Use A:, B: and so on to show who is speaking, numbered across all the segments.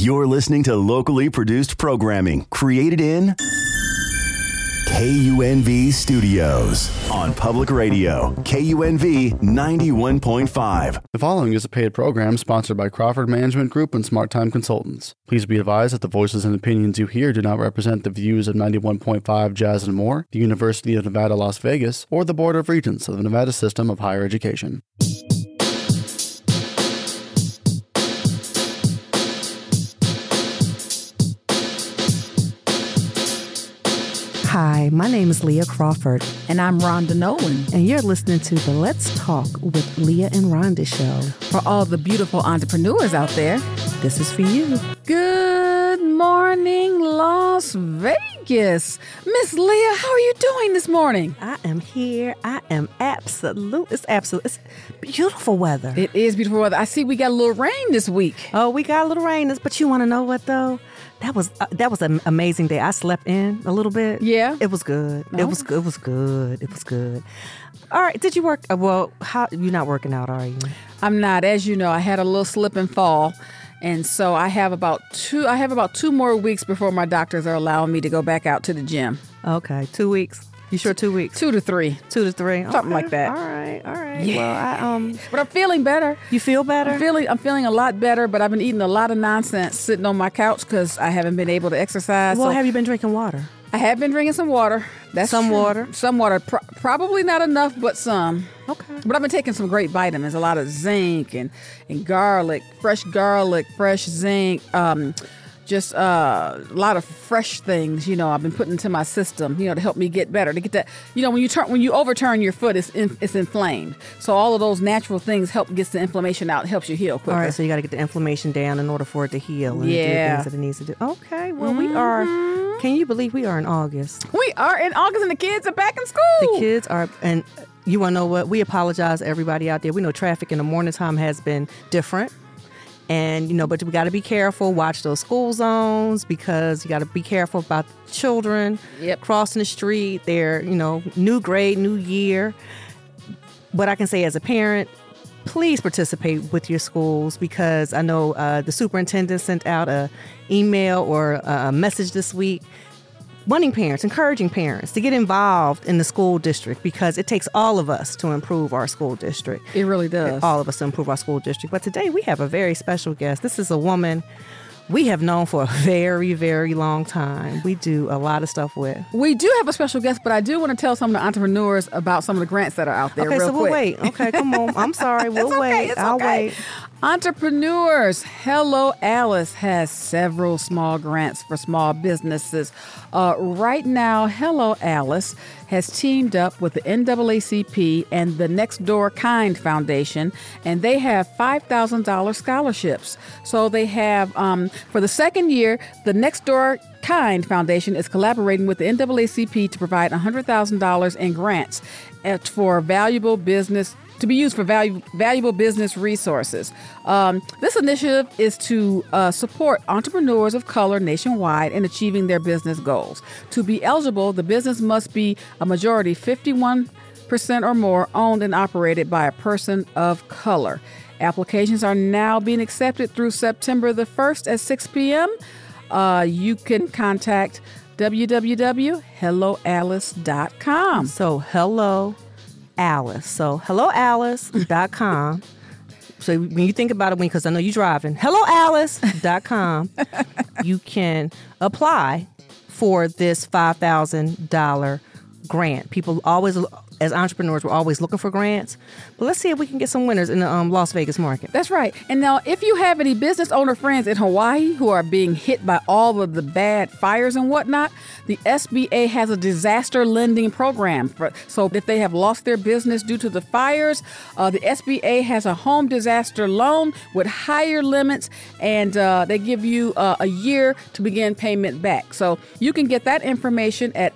A: You're listening to locally produced programming created in KUNV Studios on public radio, KUNV 91.5.
B: The following is a paid program sponsored by Crawford Management Group and Smart Time Consultants. Please be advised that the voices and opinions you hear do not represent the views of 91.5 Jazz and More, the University of Nevada, Las Vegas, or the Board of Regents of the Nevada System of Higher Education.
C: Hi, my name is Leaha Crawford,
D: And I'm Rhonda Nolen.
C: and you're listening to the Let's Talk with Leaha and Rhonda show.
D: For all the beautiful entrepreneurs out there,
C: This is for you.
D: good morning, Las Vegas. Miss Leaha, how are you doing this morning?
C: I am here. I am absolute. It's absolute. It's beautiful weather.
D: It is beautiful weather. I see we got a little rain this week.
C: oh, we got a little rain, but you want to know what though? That was uh, that was an amazing day. I slept in a little bit.
D: Yeah?
C: it was good. It was good. It was good. It was good. All right. Did you work? Uh, well, how you're not working out, are you?
D: I'm not, as you know, I had a little slip and fall. And so I have about two I have about two more weeks before my doctors are allowing me to go back out to the gym.
C: Okay, two weeks. You sure two weeks?
D: Two to three.
C: Two to three,
D: Something like that.
C: All right, all right. Well, I, um,
D: But I'm feeling better.
C: you feel better?
D: I'm feeling I'm feeling a lot better, but I've been eating a lot of nonsense sitting on my couch because I haven't been able to exercise.
C: well,
D: so
C: have you been drinking water?
D: I have been drinking some water. That's
C: Some
D: true.
C: water?
D: Some water. Pro- probably not enough, but some.
C: Okay.
D: But I've been taking some great vitamins, a lot of zinc and, and garlic, fresh garlic, fresh zinc, um, just uh, a lot of fresh things. You know, I've been putting into my system. You know, to help me get better. To get that. You know, when you turn when you overturn your foot, it's in, it's inflamed. So all of those natural things help gets the inflammation out. Helps you heal quicker.
C: All right, so you got to get the inflammation down in order for it to heal and
D: Yeah.
C: do the things that it needs to do. Okay, well, we are. Can you believe we are in August?
D: we are in August, and the kids are back in school.
C: The kids are, and you want to know what? We apologize to everybody out there. We know traffic in the morning time has been different. And, you know, but we got to be careful, watch those school zones because you got to be careful about the children
D: Yep.
C: crossing the street. They're, you know, new grade, new year. What I can say as a parent, please participate with your schools because I know uh, the superintendent sent out a email or a message this week wanting parents, encouraging parents to get involved in the school district because it takes all of us to improve our school district.
D: It really does.
C: All of us to improve our school district. But today we have a very special guest. This is a woman we have known for a very, very long time. We do a lot of stuff with.
D: We do have a special guest, but I do want to tell some of the entrepreneurs about some of the grants that are out there.
C: Okay,
D: real
C: so we'll
D: quick.
C: wait. Okay, come on. I'm sorry. We'll
D: okay,
C: wait. I'll
D: okay.
C: wait.
D: Entrepreneurs, Hello Alice has several small grants for small businesses. Uh, right now, Hello Alice has teamed up with the NAACP and the Next Door Kind Foundation, and they have $5,000 scholarships. So they have, um, for the second year, the Next Door Kind Foundation is collaborating with the NAACP to provide $100,000 in grants uh, for valuable business to be used for value, valuable business resources. Um, this initiative is to uh, support entrepreneurs of color nationwide in achieving their business goals. To be eligible, the business must be a majority 51% or more owned and operated by a person of color. Applications are now being accepted through September the 1st at 6 p.m. Uh, you can contact www.helloalice.com.
C: So, hello, Alice. So, helloalice.com. so, when you think about it, because I know you're driving, helloalice.com, you can apply for this $5,000 grant. People always, as entrepreneurs, we're always looking for grants. But let's see if we can get some winners in the um, Las Vegas market.
D: That's right. And now, if you have any business owner friends in Hawaii who are being hit by all of the bad fires and whatnot, the SBA has a disaster lending program. For, so, if they have lost their business due to the fires, uh, the SBA has a home disaster loan with higher limits, and uh, they give you uh, a year to begin payment back. So, you can get that information at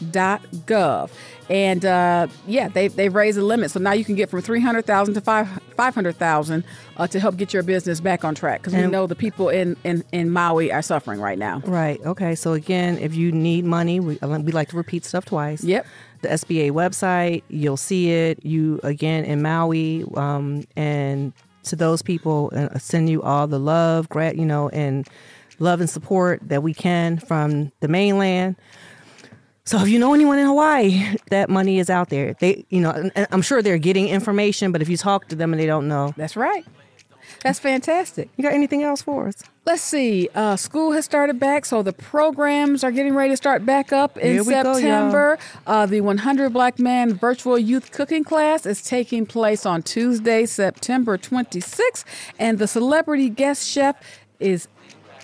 D: SBA.gov. And uh, yeah, they they've raised the limit, so now you can get from three hundred thousand to five five hundred thousand uh, to help get your business back on track. Because we know the people in, in in Maui are suffering right now.
C: Right. Okay. So again, if you need money, we we like to repeat stuff twice.
D: Yep.
C: The SBA website, you'll see it. You again in Maui, um, and to those people and send you all the love, grat, you know, and love and support that we can from the mainland. So if you know anyone in Hawaii, that money is out there. They, you know, and I'm sure they're getting information, but if you talk to them and they don't know,
D: That's right. That's fantastic.
C: you got anything else for us?
D: Let's see. Uh, school has started back, so the programs are getting ready to start back up in
C: we go.
D: September. uh, the 100 Black Men Virtual Youth Cooking Class is taking place on Tuesday, September 26th, and the celebrity guest chef is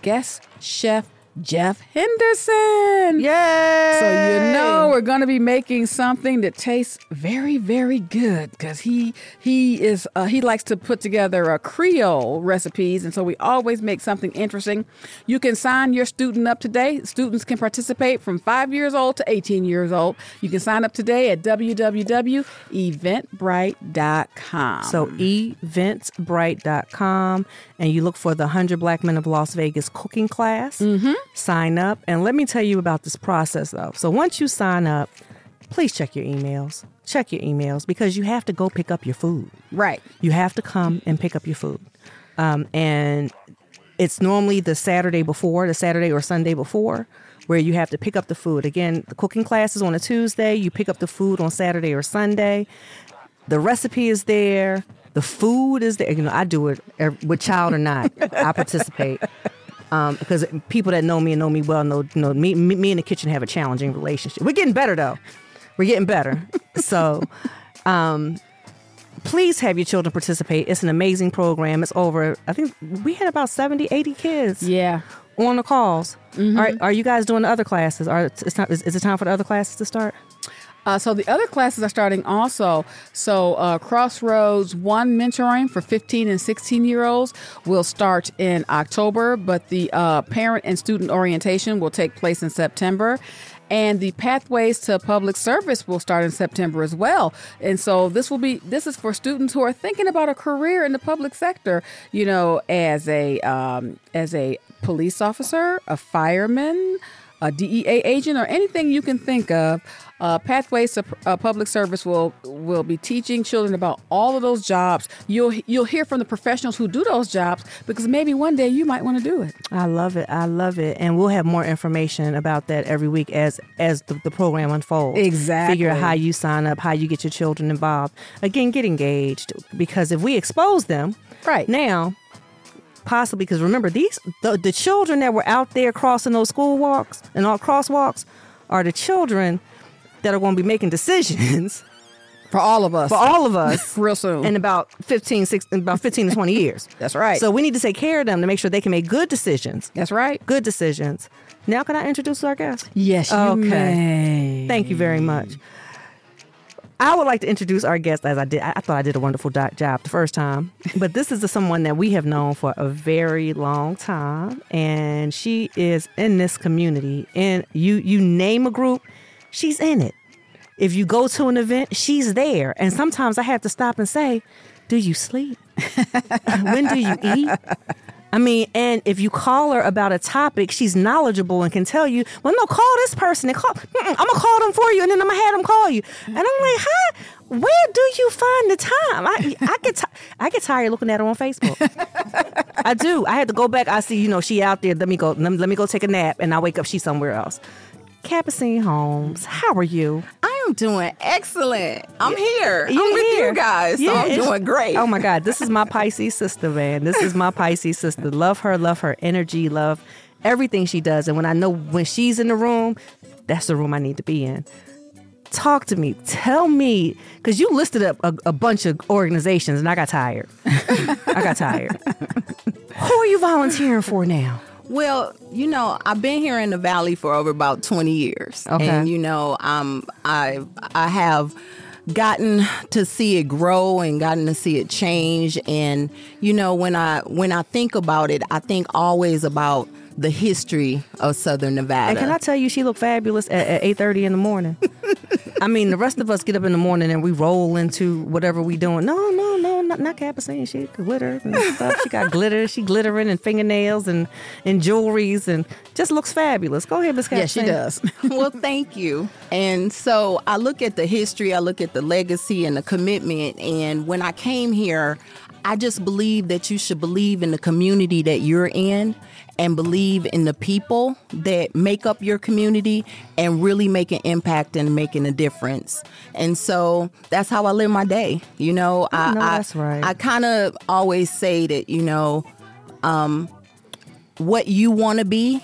D: guest chef Jeff Henderson.
C: Yay!
D: So you know we're going to be making something that tastes very, very good because he he is uh, he likes to put together uh, Creole recipes, and so we always make something interesting. You can sign your student up today. Students can participate from five years old to 18 years old. You can sign up today at www.eventbrite.com.
C: So eventsbright.com and you look for the 100 Black Men of Las Vegas cooking class. Mm-hmm. Sign up. And let me tell you about this process though. So once you sign up, please check your emails. Check your emails because you have to go pick up your food.
D: right.
C: You have to come and pick up your food. Um, and it's normally the Saturday before, the Saturday or Sunday before, where you have to pick up the food. Again, the cooking class is on a Tuesday. You pick up the food on Saturday or Sunday. The recipe is there. The food is there. You know, I do it with child or not. I participate. Um, because people that know me and know me well know, know me, me, me in the kitchen have a challenging relationship. We're getting better though. We're getting better. so, um, please have your children participate. It's an amazing program. It's over, I think we had about 70, 80 kids
D: Yeah.
C: on the calls. All right, are you guys doing the other classes? Are it's not, is, is it time for the other classes to start?
D: Uh, so the other classes are starting also. So uh, Crossroads One mentoring for 15 and 16 year olds will start in October, but the uh, parent and student orientation will take place in September. And the pathways to public service will start in September as well. And so this will be this is for students who are thinking about a career in the public sector. You know, as a um, as a police officer, a fireman, a DEA agent, or anything you can think of. Uh, Pathways to uh, Public Service will will be teaching children about all of those jobs. You'll you'll hear from the professionals who do those jobs because maybe one day you might want to do it.
C: I love it. I love it. And we'll have more information about that every week as as the, the program unfolds.
D: Exactly.
C: Figure out how you sign up, how you get your children involved. Again, get engaged because if we expose them
D: Right.
C: now, possibly because remember these the, the children that were out there crossing those school walks and all crosswalks are the children that are going to be making decisions
D: For all of us.
C: for all of us
D: Real soon.
C: in about 15 16, about 15 to 20 years
D: That's right.
C: so we need to take care of them to make sure they can make good decisions
D: That's right.
C: good decisions now can i introduce our guest
D: Yes, you
C: Okay.
D: may.
C: thank you very much I would like to introduce our guest as I did. I thought I did a wonderful job the first time, but this is someone that we have known for a very long time, and she is in this community. And you, you name a group, she's in it. If you go to an event, she's there. And sometimes I have to stop and say, "Do you sleep? when do you eat?" I mean, and if you call her about a topic, she's knowledgeable and can tell you, well, no, call this person and call, I'm gonna call them for you, and then I'm gonna have them call you. And I'm like, huh? Where do you find the time? I I get ti- I get tired looking at her on Facebook. I do. I had to go back. I see, you know, she out there. Let me go. Let me, let me go take a nap, and I wake up. She's somewhere else. Capucine Holmes, how are you?
E: I am doing excellent. I'm here.
C: You
E: I'm with
C: here.
E: you guys. So I'm doing great.
C: Oh my God, this is my Pisces sister, man. This is my Pisces sister. Love her, love her energy, love everything she does. And when I know when she's in the room, that's the room I need to be in. Talk to me. Tell me, because you listed up a, a bunch of organizations and I got tired. I got tired. Who are you volunteering for now?
E: Well, you know, I've been here in the valley for over about 20 years.
C: Okay.
E: And you know, um I I have gotten to see it grow and gotten to see it change and you know, when I when I think about it, I think always about the history of Southern Nevada.
C: And can I tell you, she looked fabulous at, at eight thirty in the morning. I mean, the rest of us get up in the morning and we roll into whatever we doing. No, no, no, not not Capucine. She glitter and stuff. She got glitter. She glittering and fingernails and and jewelries and just looks fabulous. Go ahead, Miss Capucine.
D: she does.
E: well, thank you. And so I look at the history, I look at the legacy and the commitment. And when I came here, I just believe that you should believe in the community that you're in and believe in the people that make up your community and really make an impact and making a difference. And so that's how I live my day. You know, I,
C: know that's right.
E: I kind of always say that, you know, um, what you want to be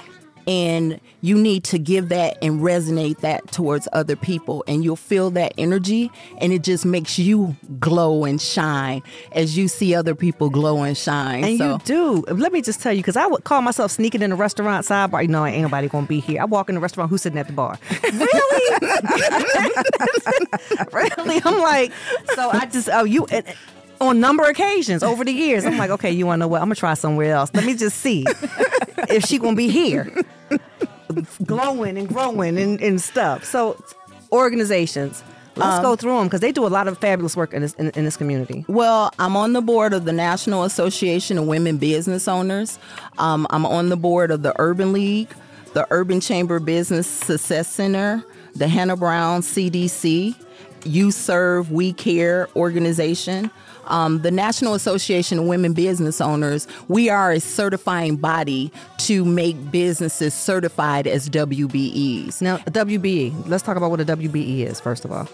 E: and you need to give that and resonate that towards other people and you'll feel that energy and it just makes you glow and shine as you see other people glow and shine
C: And
E: so
C: you do. Let me just tell you, because I would call myself sneaking in the restaurant sidebar. You know, ain't nobody gonna be here. I walk in the restaurant, who's sitting at the bar? Really? really? I'm like, so I just, oh, you, and, uh, on number of occasions over the years, I'm like, okay, you wanna know what? I'm gonna try somewhere else. Let me just see if she gonna be here, glowing and growing and, and stuff. So, organizations. Let's go through them because they do a lot of fabulous work in this in, in this community.
E: Well, I'm on the board of the National Association of Women Business Owners. Um, I'm on the board of the Urban League, the Urban Chamber Business Success Center, the Hannah Brown CDC, You Serve, We Care organization. Um, the National Association of Women Business Owners, we are a certifying body to make businesses certified as WBEs.
C: Now, WBE. Let's talk about what a WBE is first of all.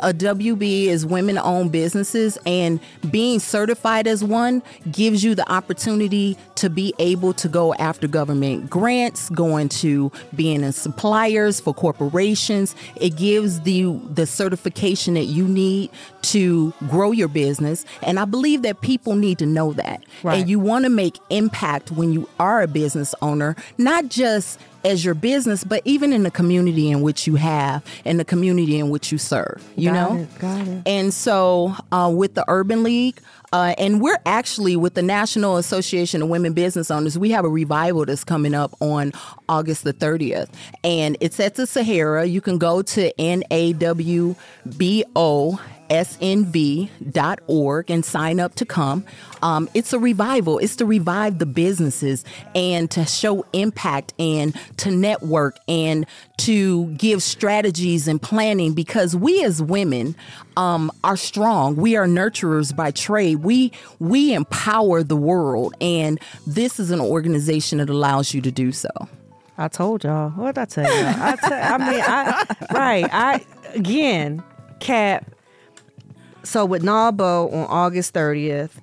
E: A WB is women owned businesses, and being certified as one gives you the opportunity to be able to go after government grants, going to being in suppliers for corporations. It gives the the certification that you need to grow your business. And I believe that people need to know that.
C: Right.
E: And you want to make impact when you are a business owner, not just as your business, but even in the community in which you have and the community in which you serve. You
C: Got
E: know,
C: it, got it.
E: and so uh, with the Urban League, uh, and we're actually with the National Association of Women Business Owners, we have a revival that's coming up on August the 30th. And it's at the Sahara. You can go to NAWBO snv.org and sign up to come. Um, it's a revival. It's to revive the businesses and to show impact and to network and to give strategies and planning because we as women um, are strong. We are nurturers by trade. We we empower the world, and this is an organization that allows you to do so.
C: I told y'all. What I tell y'all? I, tell, I mean, I right. I again, Cap. So with NAWBO on August thirtieth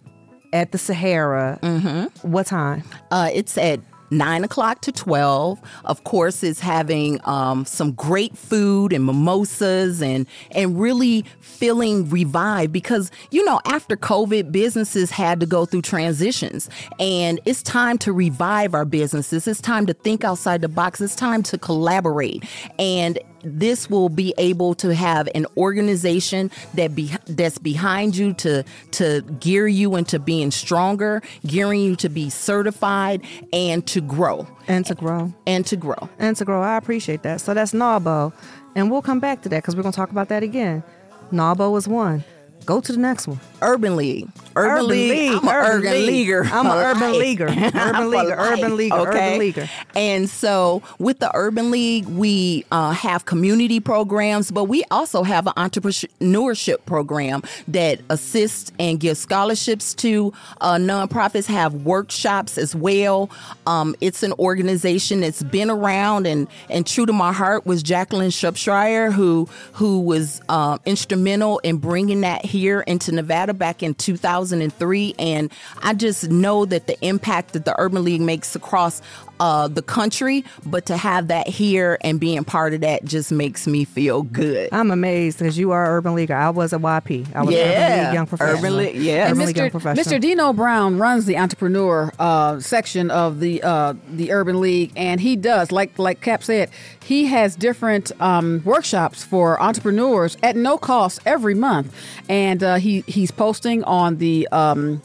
C: at the Sahara. Mm-hmm. What time?
E: Uh, it's at nine o'clock to 12 of course it's having um, some great food and mimosas and and really feeling revived because you know after covid businesses had to go through transitions and it's time to revive our businesses it's time to think outside the box it's time to collaborate and this will be able to have an organization that be that's behind you to to gear you into being stronger, gearing you to be certified and to grow
C: And to grow.
E: and to grow.
C: And to grow. I appreciate that. So that's NAWBO. And we'll come back to that because we're gonna talk about that again. NAWBO is one. Go to the next one.
E: Urban League. Urban, League. I'm an urban,
C: League.
E: leaguer.
C: I'm an urban leaguer. Urban leaguer. Urban leaguer. Urban leaguer.
E: And so with the Urban League, we uh, have community programs, but we also have an entrepreneurship program that assists and gives scholarships to uh, nonprofits, have workshops as well. Um, it's an organization that's been around and, and true to my heart was Jacqueline Shropshire, who who was uh, instrumental in bringing that here into Nevada back in 2003. And I just know that the impact that the Urban League makes across uh, the country, but to have that here and being part of that just makes me feel good.
C: I'm amazed because you are urban League. I was a YP. I was
E: Yeah.
C: urban league young professional.
E: Urban League, yeah.
C: Urban
D: And
C: league young
D: Mr.
C: professional.
D: Mr. Dino Brown runs the entrepreneur uh, section of the uh, the Urban League, and he does like like Cap said, he has different um, workshops for entrepreneurs at no cost every month, and uh, he he's posting on the. Um,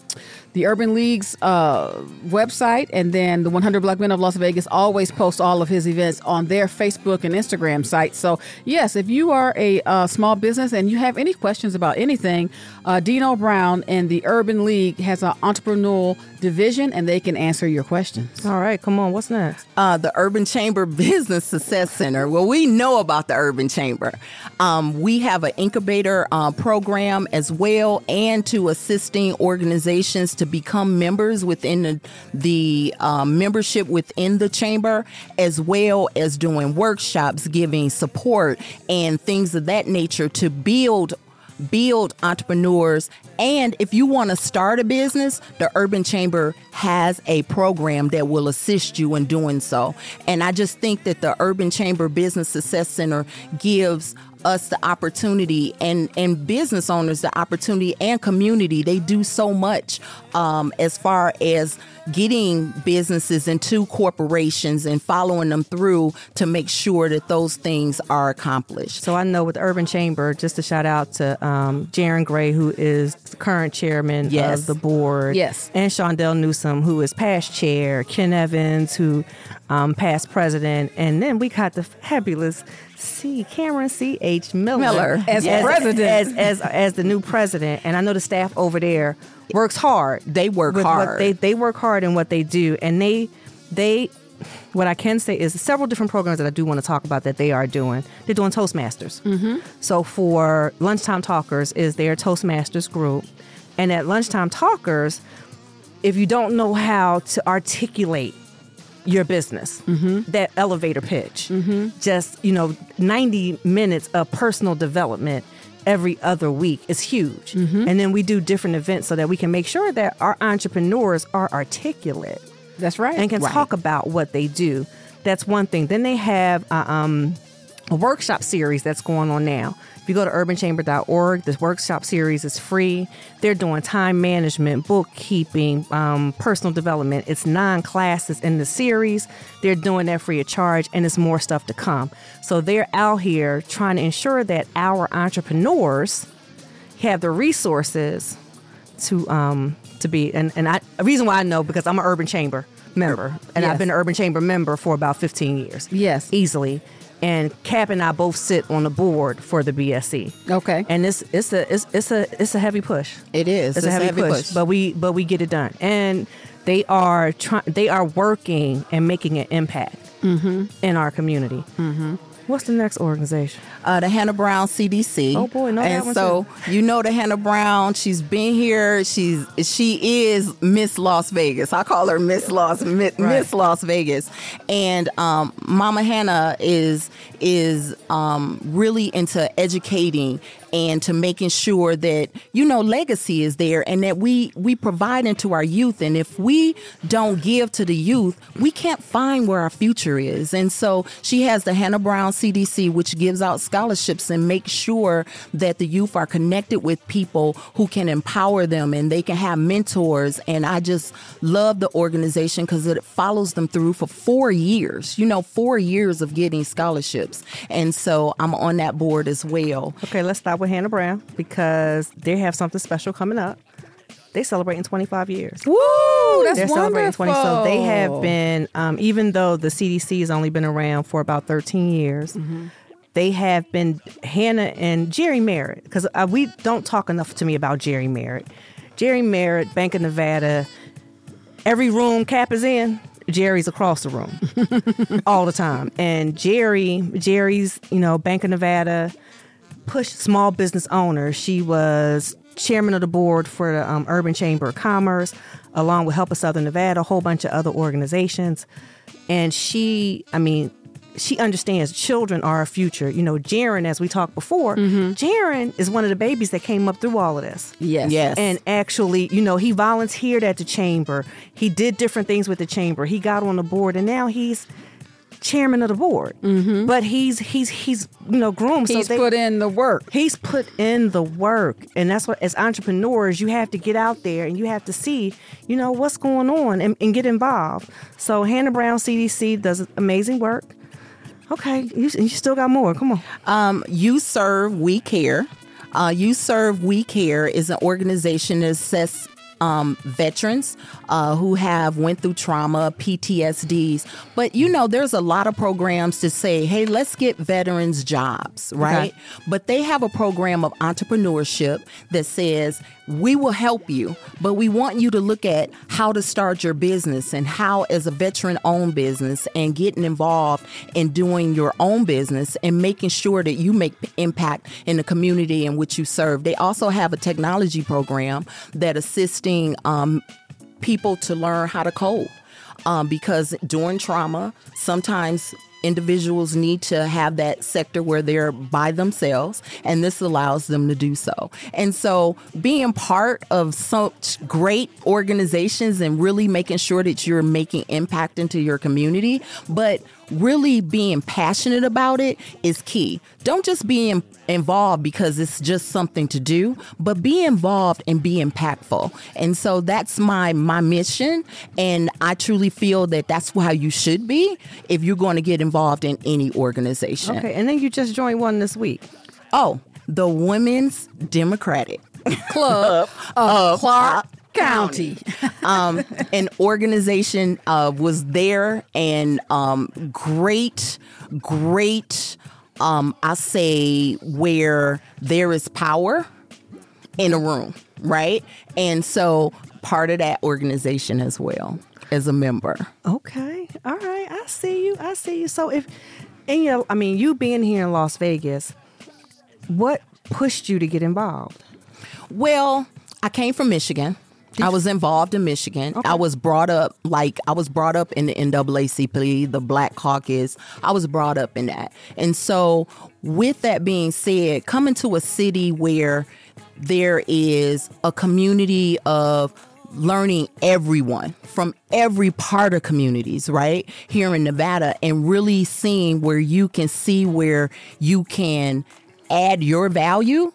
D: the Urban League's uh, website, and then the 100 Black Men of Las Vegas always post all of his events on their Facebook and Instagram site. So, yes, if you are a uh, small business and you have any questions about anything, uh, Dino Brown and the Urban League has an entrepreneurial division, and they can answer your questions.
C: All right, come on. What's next?
E: uh, the Urban Chamber Business Success Center. Well, we know about the Urban Chamber. Um, we have an incubator uh, program as well, and to assisting organizations become members within the, the uh, membership within the chamber, as well as doing workshops, giving support, and things of that nature to build build entrepreneurs. And if you want to start a business, the Urban Chamber has a program that will assist you in doing so. And I just think that the Urban Chamber Business Success Center gives us the opportunity and and business owners the opportunity and community they do so much um, as far as getting businesses into corporations and following them through to make sure that those things are accomplished
C: So I know with Urban Chamber, just a shout out to um, Jaron Gray, who is current chairman
E: Yes.
C: of the board.
D: Yes.
C: And Shondell Newsom, who is past chair. Ken Evans, who um, past president. And then we got the fabulous C. Cameron C. H. Miller,
E: Miller.
D: As president.
C: as, as as the new president. And I know the staff over there works hard.
E: They work hard.
C: they they work hard in what they do, and they they. What I can say is several different programs that I do want to talk about that they are doing. They're doing Toastmasters. Mm-hmm. So for Lunchtime Talkers is their Toastmasters group, and at Lunchtime Talkers, if you don't know how to articulate your business, mm-hmm. that elevator pitch, mm-hmm. just you know, ninety minutes of personal development every other week is huge. Mm-hmm. And then we do different events so that we can make sure that our entrepreneurs are articulate
D: That's right.
C: and can talk about what they do. That's one thing. Then they have uh, um, a workshop series that's going on now. If you go to urbanchamber.org, this workshop series is free. They're doing time management, bookkeeping, um, personal development. It's nine classes in the series. They're doing that free of charge, and it's more stuff to come. So they're out here trying to ensure that our entrepreneurs have the resources to um to be and and I a reason why I know because I'm an urban chamber member and
D: Yes.
C: I've been an urban chamber member for about 15 years.
D: Yes.
C: Easily. And Cap and I both sit on the board for the BSC.
D: Okay.
C: And it's it's a it's it's a it's a heavy push.
E: It is.
C: It's, a heavy, push, but we but we get it done. And they are trying they are working and making an impact
D: Mm-hmm.
C: in our community. What's the next organization?
E: uh, the Hannah Brown CDC.
C: Oh, boy, that
E: and so you know the Hannah Brown. She's been here. She's she is Miss Las Vegas. I call her Miss Las Miss, Miss Las Vegas. And um, Mama Hannah is is um, really into educating and to making sure that you know legacy is there and that we we provide into our youth. And if we don't give to the youth, we can't find where our future is. And so she has the Hannah Brown CDC, which gives out scholarships and makes sure that the youth are connected with people who can empower them and they can have mentors. And I just love the organization because it follows them through for four years, you know, four years of getting scholarships. And so I'm on that board as well.
C: Okay, let's start with Hannah Brown because they have something special coming up. They celebrating 25 years.
D: Woo! That's
C: They're celebrating 20. So they have been, um, even though the CDC has only been around for about 13 years,
D: Mm-hmm.
C: they have been Hannah and Jerry Merritt. Because uh, we don't talk enough to me about Jerry Merritt. Jerry Merritt, Bank of Nevada, every room Cap is in, Jerry's across the room all the time. And Jerry, Jerry's, you know, Bank of Nevada, push small business owners. She was chairman of the board for the um, Urban Chamber of Commerce, along with Help of Southern Nevada, a whole bunch of other organizations. And she, I mean, she understands children are our future. You know, Jaron, as we talked before, Jaron is one of the babies that came up through all of this.
D: Yes.
E: Yes.
C: And actually, you know, he volunteered at the chamber. He did different things with the chamber. He got on the board, and now he's chairman of the board. Mm-hmm. But he's he's he's you know groomed.
D: He's
C: so they,
D: put in the work.
C: He's put in the work, and that's what as entrepreneurs you have to get out there and you have to see, you know, what's going on and, and get involved. So Hannah Brown CDC does amazing work. Okay, you, you still got more. Come on.
E: Um, you serve, we care. Uh, you serve, we care is an organization that assists um, veterans uh, who have went through trauma, PTSDs. But you know, there's a lot of programs to say, hey, let's get veterans jobs, right? But they have a program of entrepreneurship that says we will help you, but we want you to look at how to start your business and how, as a veteran owned business, and getting involved in doing your own business and making sure that you make impact in the community in which you serve. They also have a technology program that assisting um, people to learn how to code. Um, because during trauma, sometimes individuals need to have that sector where they're by themselves, and this allows them to do so. And so, being part of such great organizations and really making sure that you're making impact into your community, but really being passionate about it is key. Don't just be in, involved because it's just something to do, but be involved and be impactful. And so that's my my mission, and I truly feel that that's how you should be if you're going to get involved in any organization.
C: Okay, and then you just joined one this week.
E: Oh, the Women's Democratic
D: Club of Clark uh, County.
E: um, an organization uh, was there and um, great, great. Um, I say where there is power in a room, right? And so part of that organization as well as a member.
C: Okay, all right, I see you. I see you. So if, and you know, I mean, you being here in Las Vegas, what pushed you to get involved?
E: Well, I came from Michigan. I was involved in Michigan. I was brought up like I was brought up in the NAACP, the Black Caucus. I was brought up in that. And so, with that being said, coming to a city where there is a community of learning everyone from every part of communities, right? Here in Nevada and really seeing where you can see where you can add your value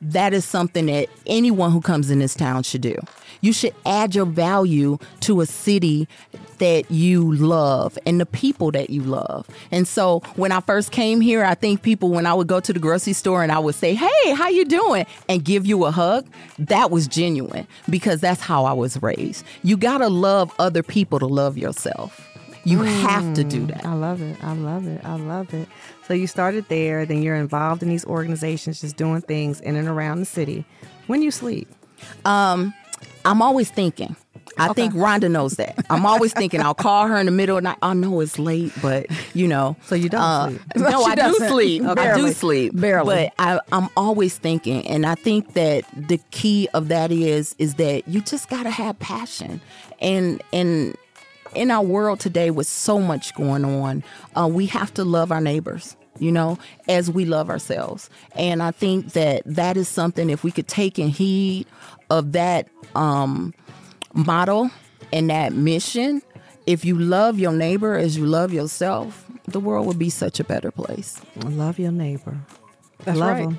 E: that is something that anyone who comes in this town should do. You should add your value to a city that you love and the people that you love. And so when I first came here, I think people when I would go to the grocery store and I would say, "Hey, how you doing?" and give you a hug, that was genuine because that's how I was raised. You got to love other people to love yourself. You have to do mm, that.
C: I love it. I love it. I love it. So you started there, then you're involved in these organizations, just doing things in and around the city. When you sleep, um,
E: I'm always thinking. I think Rhonda knows that. I'm always thinking. I'll call her in the middle of the night. I know it's late, but you know.
C: So you don't
E: uh,
C: sleep?
E: No, I do sleep. I do sleep.
D: Barely.
E: But I, I'm always thinking, and I think that the key of that is is that you just gotta have passion, and and in our world today with so much going on, uh, we have to love our neighbors. You know, as we love ourselves, and I think that that is something. If we could take and heed of that um, model and that mission, if you love your neighbor as you love yourself, the world would be such a better place.
C: love your neighbor.
D: That's
C: love
D: right.
C: them.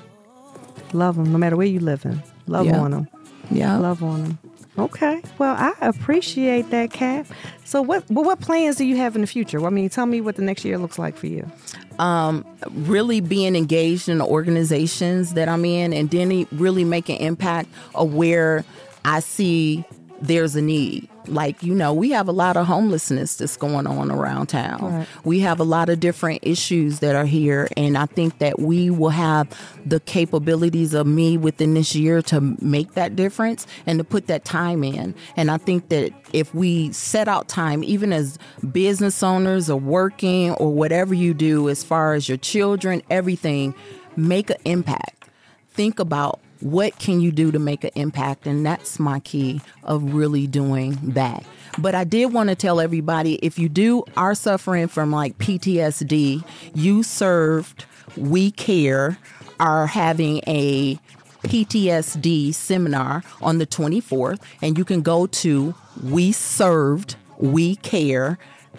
C: Love them, no matter where you live in. Love
E: Yeah.
C: on them.
E: Yeah.
C: Love on them. Okay. Well, I appreciate that, Kat. So, what what plans do you have in the future? I mean, tell me what the next year looks like for you.
E: Um, really being engaged in the organizations that I'm in and then really making impact of where I see there's a need. Like, you know, we have a lot of homelessness that's going on around town.
C: Right.
E: We have a lot of different issues that are here. And I think that we will have the capabilities of me within this year to make that difference and to put that time in. And I think that if we set out time, even as business owners or working or whatever you do, as far as your children, everything, make an impact. Think about what can you do to make an impact? And that's my key of really doing that. But i did want to tell everybody if you do are suffering from like ptsd you served we care are having a ptsd seminar on the 24th and you can go to we served we care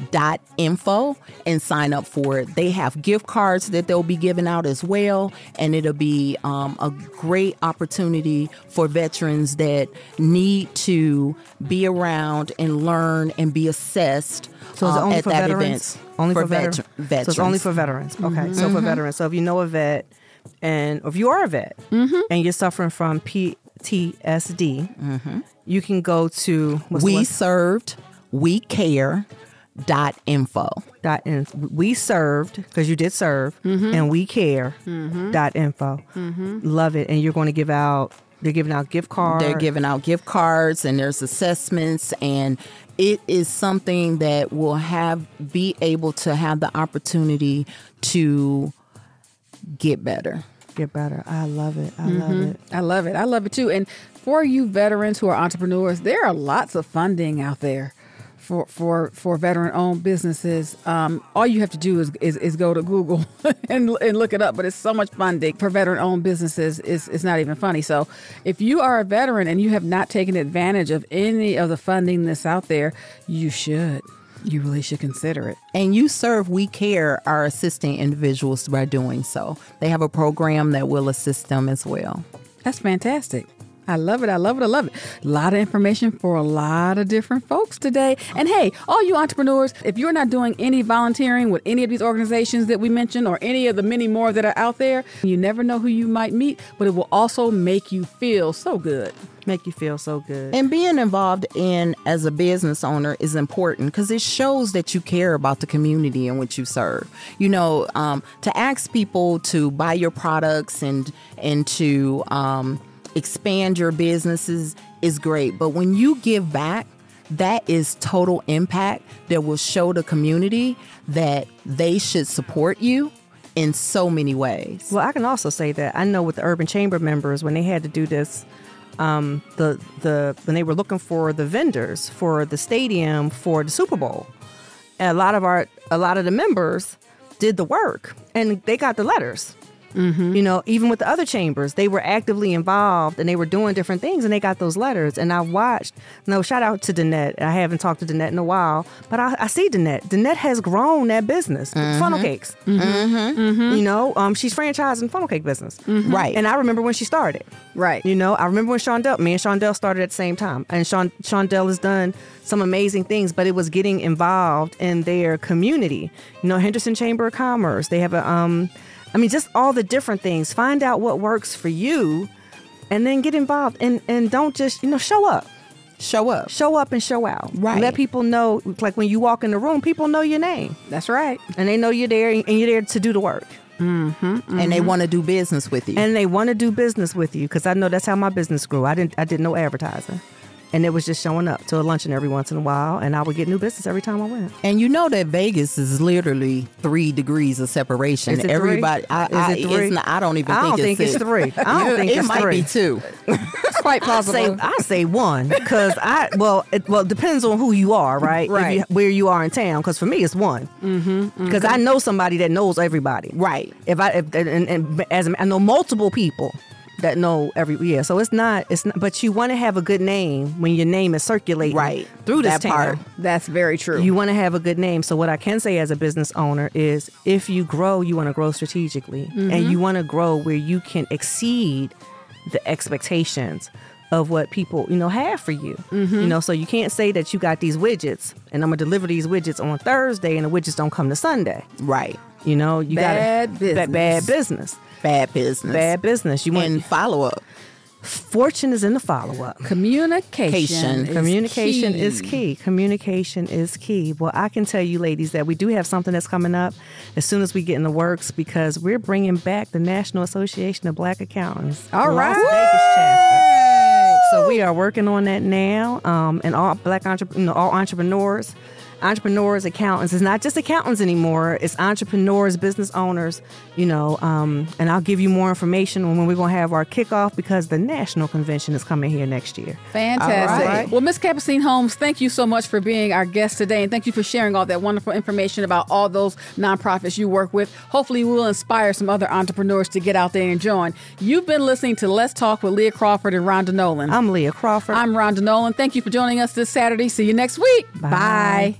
E: dot info and sign up for it. They have gift cards that they'll be giving out as well, and it'll be um, a great opportunity for veterans that need to be around and learn and be assessed
C: So, is it
E: uh,
C: only
E: at
C: for
E: that
C: veterans?
E: event.
C: Only for,
E: vet-
C: veter-
E: veterans.
C: So it's only for veterans. Okay. So for veterans. So if you know a vet, and if you are a vet, and you're suffering from PTSD, you can go to
E: we served, we care. Dot info.
C: dot in, we served because you did serve mm-hmm. and we care. Mm-hmm. Dot info. Mm-hmm. Love it. And you're going to give out they're giving out gift cards.
E: They're giving out gift cards and there's assessments and it is something that will have be able to have the opportunity to get better.
C: get better. I love it. I love it.
D: I love it. I love it too. And for you veterans who are entrepreneurs, there are lots of funding out there for for for veteran owned businesses. Um, all you have to do is is, is go to Google and, and look it up. But it's so much funding for veteran owned businesses. It's, it's not even funny. So if you are a veteran and you have not taken advantage of any of the funding that's out there, you should. You really should consider it.
E: And you serve We Care are assisting individuals by doing so. They have a program that will assist them as well.
D: That's fantastic. I love it. I love it. I love it. A lot of information for a lot of different folks today. And hey, all you entrepreneurs, if you're not doing any volunteering with any of these organizations that we mentioned or any of the many more that are out there, you never know who you might meet, but it will also make you feel so good.
C: make you feel so good
E: And being involved in as a business owner is important because it shows that you care about the community in which you serve. You know, um, to ask people to buy your products and and to um, expand your businesses is great, but when you give back, that is total impact that will show the community that they should support you in so many ways.
C: well i can also say that i know with the urban chamber members when they had to do this um, the the when they were looking for the vendors for the stadium for the super bowl a lot of our a lot of the members did the work and they got the letters Mm-hmm. You know, even with the other chambers, they were actively involved and they were doing different things and they got those letters. And I watched, no, shout out to Danette. I haven't talked to Danette in a while, but I, I see Danette. Danette has grown that business, mm-hmm. funnel cakes. Mm-hmm. You know, um, she's franchising funnel cake business.
E: Right.
C: And I remember when she started.
D: Right.
C: You know, I remember when Shondell, me and Shondell started at the same time. And Sean, Shondell has done some amazing things, but it was getting involved in their community. You know, Henderson Chamber of Commerce, they have a, um, I mean, just all the different things. Find out what works for you and then get involved and, and don't just, you know, show up.
E: Show up.
C: Show up and show out.
E: Right.
C: Let people know, like when you walk in the room, people know your name
D: That's right.
C: and they know you're there and you're there to do the work. Mm-hmm.
E: And they want to do business with you.
C: and they want to do business with you because I know that's how my business grew. I didn't I did no advertising, and it was just showing up to a luncheon every once in a while, and I would get new business every time I went.
E: And you know that Vegas is literally three degrees of separation.
C: Is it three?
E: Everybody, I,
C: Is
E: I,
C: it three?
E: It's not, I don't even
C: I
E: think
C: don't
E: it's
C: think it's
E: six.
C: three. I don't think
E: it
C: it's
E: might
C: three.
E: be two.
D: It's quite
C: I say. I say one because I well it well it depends on who you are, right? If
D: Right.
C: you, where you are in town. Because for me, it's one. Mm-hmm. Because I know somebody that knows everybody.
E: Right.
C: If I if, and, and as I know multiple people that know every yeah. So it's not it's not. But you want to have a good name when your name is circulating
E: Right.
C: through this
E: That
C: town.
E: part.
D: That's very true.
C: You want to have a good name. So what I can say as a business owner is if you grow, you want to grow strategically mm-hmm. and you want to grow where you can exceed the expectations of what people, you know, have for you. Mm-hmm. You know, so you can't say that you got these widgets and I'm to deliver these widgets on Thursday and the widgets don't come to Sunday.
E: Right.
C: You know, you got Bad
D: business.
C: bad business.
E: Bad business.
C: Bad business. You want
E: And follow up.
C: fortune is in the follow up.
D: Communication.
E: Communication.
C: Communication
D: key.
C: is key. Communication is key. Well, I can tell you, ladies, that we do have something that's coming up as soon as we get in the works because we're bringing back the National Association of Black Accountants.
D: All right. Las.
C: Vegas chapter. So we are working on that now, um, and all black entrep- you know, all entrepreneurs, entrepreneurs, accountants. It's not just accountants anymore. It's entrepreneurs, business owners. You know, um, and I'll give you more information when we're going to have our kickoff because the national convention is coming here next year.
D: Fantastic.
E: Right.
D: Well, Miss Capucine Holmes, thank you so much for being our guest today, and thank you for sharing all that wonderful information about all those nonprofits you work with. Hopefully, we'll inspire some other entrepreneurs to get out there and join. You've been listening to Let's Talk with Leaha Crawford and Rhonda Nolen.
C: I'm Leaha Crawford.
D: I'm Rhonda Nolen. Thank you for joining us this Saturday. See you next week. Bye.